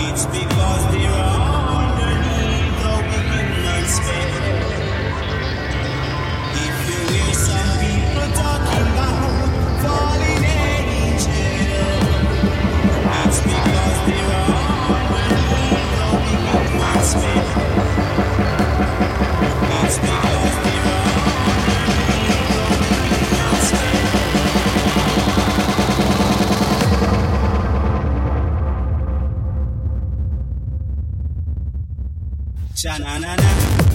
It's because they are. Cha na na na.